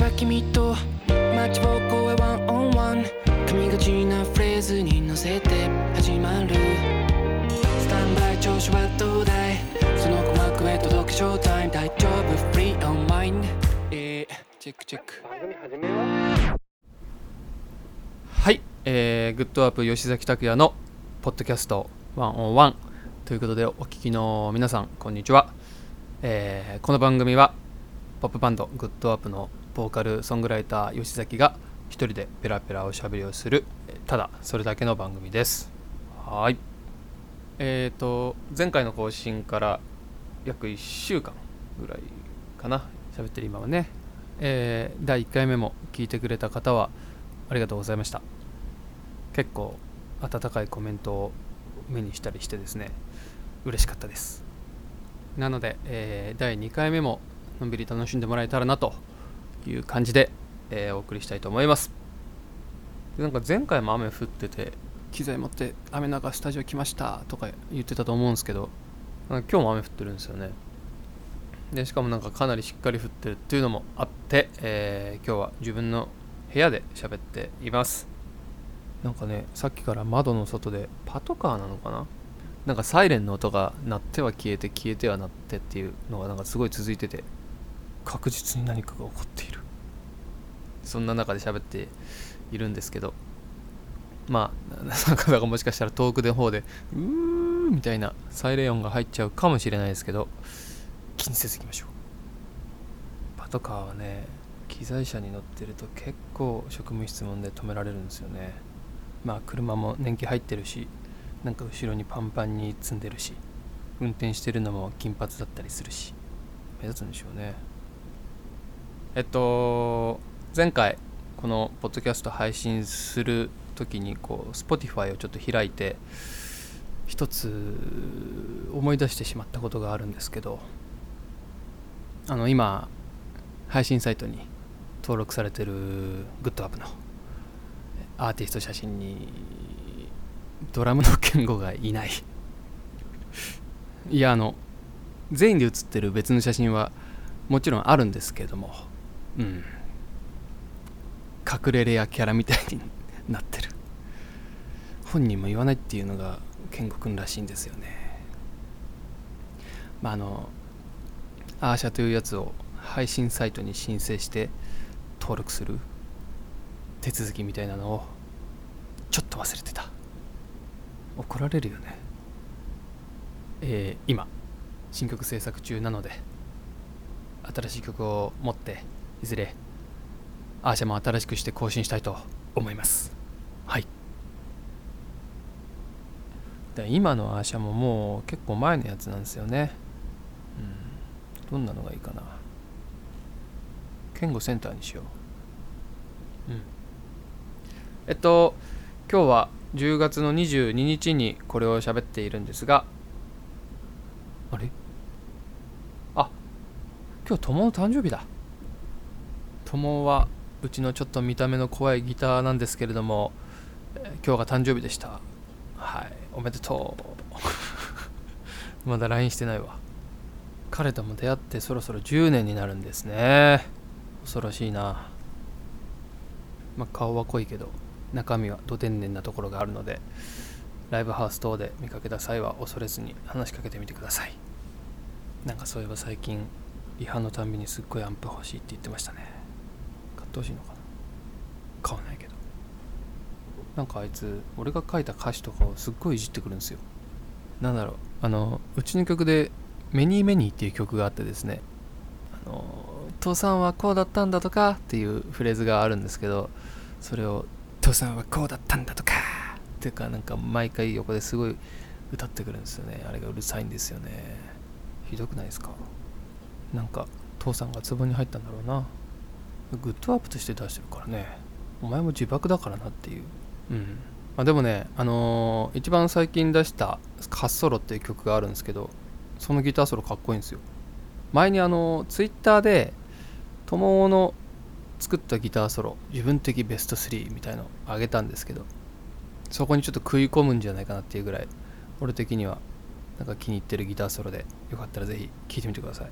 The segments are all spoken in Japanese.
ば君と街を越えワンオンワン。髪がちなフレーズに乗せて始まる。スタンバイ調子はどうだい？その鼓膜へ届けショータイム。大丈夫？フリーオンマインえー、チェックチェック。はい、えー、グッドアップ吉崎拓也のポッドキャスト101ということでお聞きの皆さんこんにちは、えーこの番組はポップバンドグッドアップのボーカルソングライター吉崎が一人でペラペラおしゃべりをするえーただそれだけの番組です。はい。えーと前回の更新から約1週間ぐらいかな。喋ってる今はね、えー第1回目も聞いてくれた方はありがとうございました。結構温かいコメントを目にしたりしてですね。嬉しかったです。なので、えー第2回目ものんびり楽しんでもらえたらなという感じで、えーお送りしたいと思います。でなんか前回も雨降ってて機材持って雨の中スタジオ来ましたとか言ってたと思うんですけど今日も雨降ってるんですよね。でしかもなんかかなりしっかり降ってるっていうのもあって、えー今日は自分の部屋で喋っています。なんかねさっきから窓の外でパトカーなのかな？なんかサイレンの音が鳴っては消えて消えては鳴ってっていうのがなんかすごい続いてて確実に何かが起こっているそんな中で喋っているんですけどまあ なんかだかもしかしたら遠くの方でうーみたいなサイレン音が入っちゃうかもしれないですけど気にせずいきましょう。パトカーはね機材車に乗ってると結構職務質問で止められるんですよね。まあ車も年季入ってるしなんか後ろにパンパンに積んでるし運転してるのも金髪だったりするし目立つんでしょうね。えっと前回このポッドキャスト配信する時にこう Spotify をちょっと開いて一つ思い出してしまったことがあるんですけどあの今配信サイトに登録されてるグッドアップのアーティスト写真にドラムの言語がいない。いやあの全員で写ってる別の写真はもちろんあるんですけれどもうん。隠れレアキャラみたいになってる。本人も言わないっていうのが健吾君らしいんですよね。まああのアーシャというやつを配信サイトに申請して登録する手続きみたいなのをちょっと忘れてた。怒られるよね。えー今新曲制作中なので新しい曲を持っていずれアーシャも新しくして更新したいと思います。はい。で今のアーシャももう結構前のやつなんですよね。うん。どんなのがいいかな。健吾センターにしよう。うん。えっと今日は10月の22日にこれを喋っているんですが。あれ？あ今日友の誕生日だ。友はうちのちょっと見た目の怖いギターなんですけれども、今日が誕生日でした。はい。おめでとう。まだ LINE してないわ。彼とも出会ってそろそろ10年になるんですね。恐ろしいな。まあ顔は濃いけど中身はど天然なところがあるのでライブハウス等で見かけた際は恐れずに話しかけてみてください。なんかそういえば最近違反のたんびにすっごいアンプ欲しいって言ってましたね。ってほしいのかな。買わないけど。なんかあいつ俺が書いた歌詞とかをすっごいいじってくるんですよ。なんだろう。あのうちの曲で「メニーメニー」っていう曲があってですね。あの父さんはこうだったんだとかっていうフレーズがあるんですけどそれを父さんはこうだったんだとかっていうかなんか毎回横ですごい歌ってくるんですよね。あれがうるさいんですよね。ひどくないですか？なんか父さんが壺に入ったんだろうな。グッドアップとして出してるからね。お前も自爆だからなっていう。うん。まあ、でもねあのー一番最近出した「カッソロ」っていう曲があるんですけどそのギターソロかっこいいんですよ。前にあのツイッターで友の作ったギターソロ自分的ベスト3みたいのあげたんですけどそこにちょっと食い込むんじゃないかなっていうぐらい俺的にはなんか気に入ってるギターソロでよかったらぜひ聴いてみてください。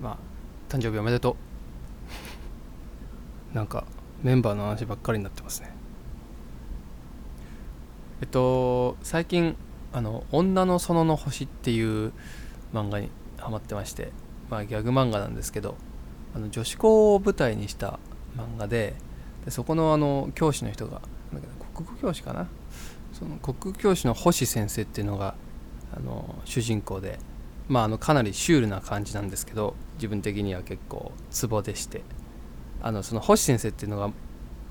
まあ誕生日おめでとう。なんかメンバーの話ばっかりになってますね。えっと最近あの「女の園の星」っていう漫画にハマってましてまあギャグ漫画なんですけどあの女子校を舞台にした漫画ででそこのあの教師の人が国語教師かな？その国語教師の星先生っていうのがあの主人公でまああのかなりシュールな感じなんですけど自分的には結構ツボでして。あのその星先生っていうのが、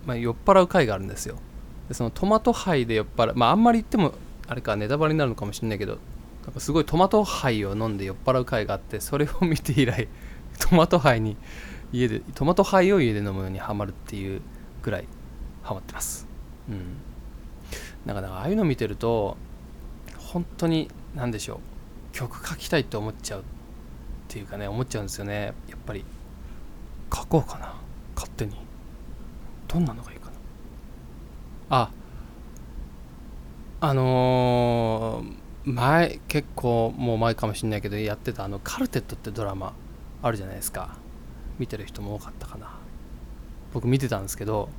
まあ、酔っ払う回があるんですよ。でそのトマト杯で酔っ払うまああんまり言ってもあれかネタバレになるのかもしれないけどなんかすごいトマト杯を飲んで酔っ払う回があってそれを見て以来 トマト杯に家でトマト杯を家で飲むようにハマるっていうぐらいハマってます。うん。なんかああいうの見てると本当に何でしょう曲書きたいって思っちゃうっていうかね思っちゃうんですよね。やっぱり書こうかな。手に。どんなのがいいかな。あ。あのー前結構もう前かもしんないけどやってたあのカルテットってドラマあるじゃないですか。見てる人も多かったかな。僕見てたんですけど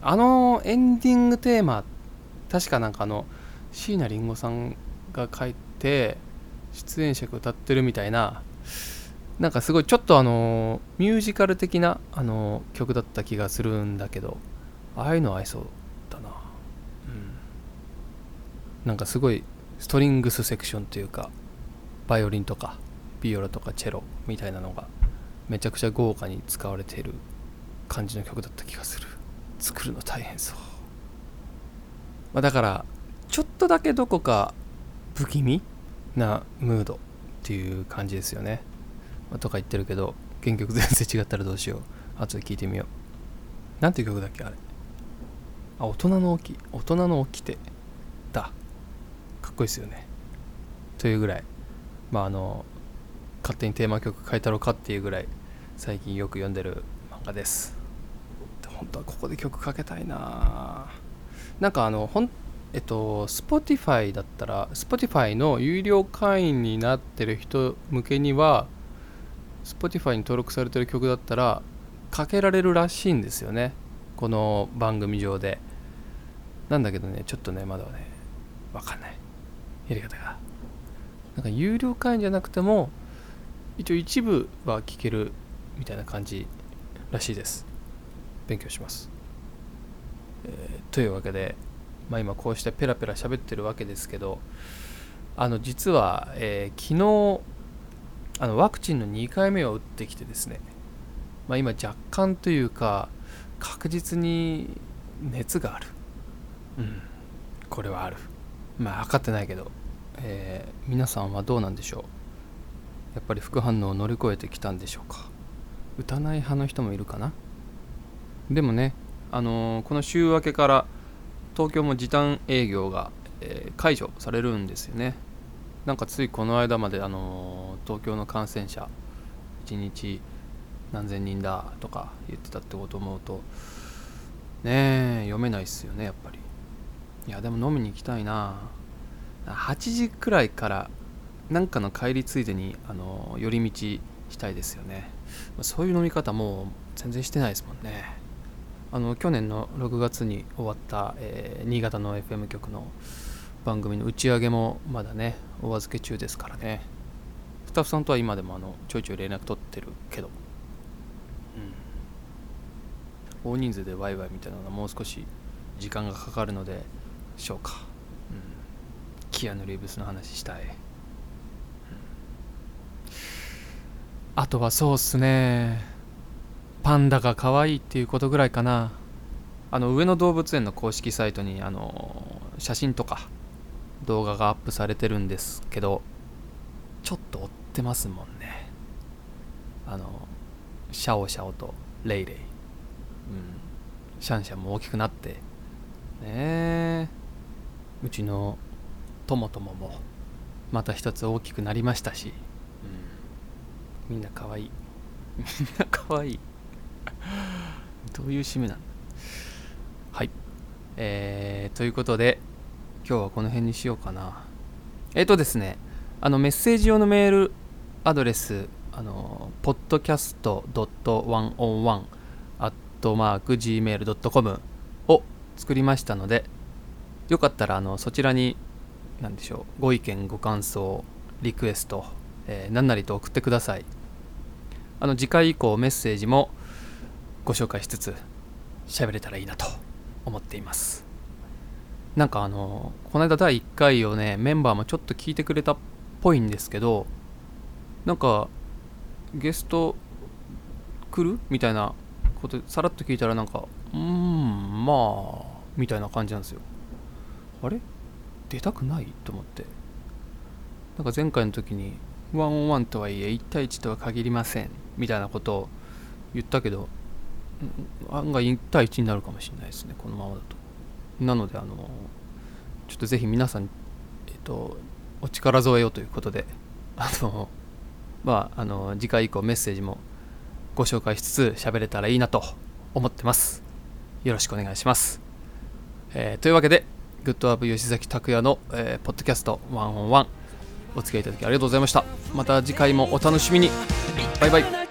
あのエンディングテーマ確かなんかあの椎名林檎さんが書いて出演者が歌ってるみたいななんかすごいちょっとあのミュージカル的なあの曲だった気がするんだけどああいうの合いそうだな。うん。なんかすごいストリングスセクションというかバイオリンとかビオラとかチェロみたいなのがめちゃくちゃ豪華に使われている感じの曲だった気がする。作るの大変そう、まあ、だからちょっとだけどこか不気味なムードっていう感じですよね、とか言ってるけど原曲全然違ったらどうしよう。後で聞いてみよう。なんていう曲だっけあれ。あ大人の起き大人の起きてだ。かっこいいですよね。というぐらい。まああの勝手にテーマ曲書いたろかっていうぐらい最近よく読んでる漫画です。本当はここで曲かけたいな。なんかあのほんえっと Spotify だったら Spotify の有料会員になってる人向けには Spotify に登録されてる曲だったらかけられるらしいんですよね。この番組上で。なんだけどねちょっとねまだねわかんない。やり方が。なんか有料会員じゃなくても一応一部は聞けるみたいな感じらしいです。勉強します、えーというわけで、まあ、今こうしてペラペラ喋ってるわけですけどあの実は、えー昨日あのワクチンの2回目を打ってきてですね、まあ、今若干というか確実に熱がある。うん。これはある。まあ測ってないけど、えー皆さんはどうなんでしょう？やっぱり副反応を乗り越えてきたんでしょうか？打たない派の人もいるかな？でもね、あのーこの週明けから東京も時短営業が、えー解除されるんですよね。なんかついこの間まで、あのー東京の感染者1日何千人だとか言ってたってこと思うとねえ読めないっすよねやっぱり。いやでも飲みに行きたいな。8時くらいからなんかの帰りついでにあの寄り道したいですよね。そういう飲み方もう全然してないですもんね。あの去年の6月に終わった、えー新潟の FM 局の番組の打ち上げもまだねお預け中ですからね。スタッフさんとは今でもあのちょいちょい連絡取ってるけど、うん、大人数でワイワイみたいなのはもう少し時間がかかるのでしょうか、うん、キアヌ・リーブスの話したい、うん。あとはそうっすね。パンダが可愛いっていうことぐらいかな。あの上野動物園の公式サイトにあの写真とか動画がアップされてるんですけどちょっと追ってますもんね。あのシャオシャオとレイレイ、うん、シャンシャンも大きくなって。ねえ。うちのトモトモもまた一つ大きくなりましたし、うん、みんな可愛い。みんな可愛い。どういう締めなんだ。はい。えー、ということで今日はこの辺にしようかな。えっ、とですねあのメッセージ用のメールアドレスあの podcast.101 at トマーク Gmail.com を作りましたのでよかったらあのそちらに何でしょうご意見ご感想リクエスト、えー何なりと送ってください。あの次回以降メッセージもご紹介しつつ喋れたらいいなと思っています。なんかあのこの間第1回をねメンバーもちょっと聞いてくれたっぽいんですけどなんかゲスト来るみたいなことさらっと聞いたらなんかうーんまあみたいな感じなんですよ。あれ？出たくない？と思って。なんか前回の時にワンオンワンとはいえ1対1とは限りませんみたいなことを言ったけど案外1対1になるかもしれないですねこのままだと。なのであのちょっとぜひ皆さんえっとお力添えをということであのまああの次回以降メッセージもご紹介しつつ喋れたらいいなと思ってます。よろしくお願いします、えーというわけでグッドアップ吉崎拓也の、えーポッドキャストワンオンワンお付き合いいただきありがとうございました。また次回もお楽しみに。バイバイ。